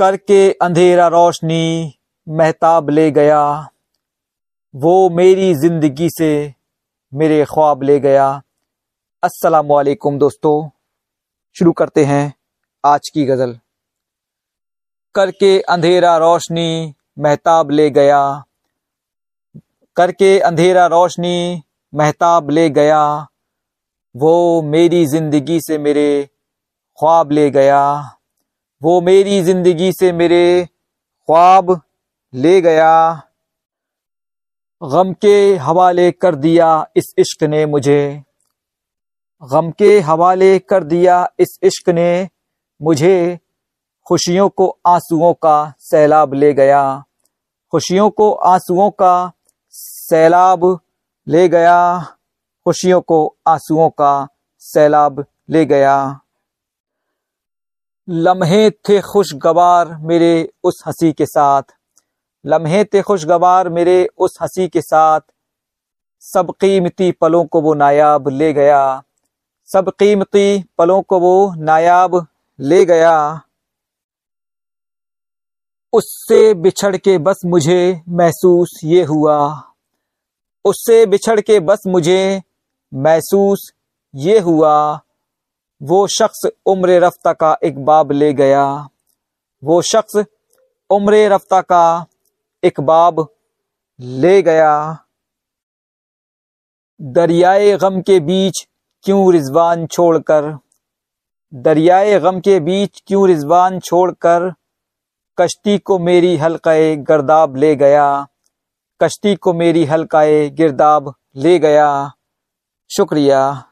करके अंधेरा रोशनी महताब ले गया। वो मेरी ज़िंदगी से मेरे ख्वाब ले गया। अस्सलाम वालेकुम दोस्तों। शुरू करते हैं आज की गज़ल। करके अंधेरा रोशनी महताब ले गया। करके अंधेरा रोशनी महताब ले गया। वो मेरी ज़िंदगी से मेरे ख्वाब ले गया। वो मेरी ज़िंदगी से मेरे ख्वाब ले गया, गम के हवाले कर दिया इस इश्क ने मुझे। गम के हवाले कर दिया इस इश्क ने मुझे। खुशियों को आंसुओं का सैलाब ले गया, खुशियों को आंसुओं का सैलाब ले गया, खुशियों को आंसुओं का सैलाब ले गया। लम्हे थे खुशगवार मेरे उस हँसी के साथ। लम्हे थे खुशगवार मेरे उस हँसी के साथ। सब कीमती पलों को वो नायाब ले गया। सब कीमती पलों को वो नायाब ले गया। उससे बिछड़ के बस मुझे महसूस ये हुआ। उससे बिछड़ के बस मुझे महसूस ये हुआ। वो शख्स उम्र रफ्ता का एक बाब ले गया। वो शख्स उम्र रफ्ता का एक बाब ले गया। दरियाए गम के बीच क्यों रिजवान छोड़कर? दरियाए गम के बीच क्यों रिजवान छोड़कर? कश्ती को मेरी हल्काए गर्दाब ले गया। कश्ती को मेरी हल्काए गिरदाब ले गया। शुक्रिया।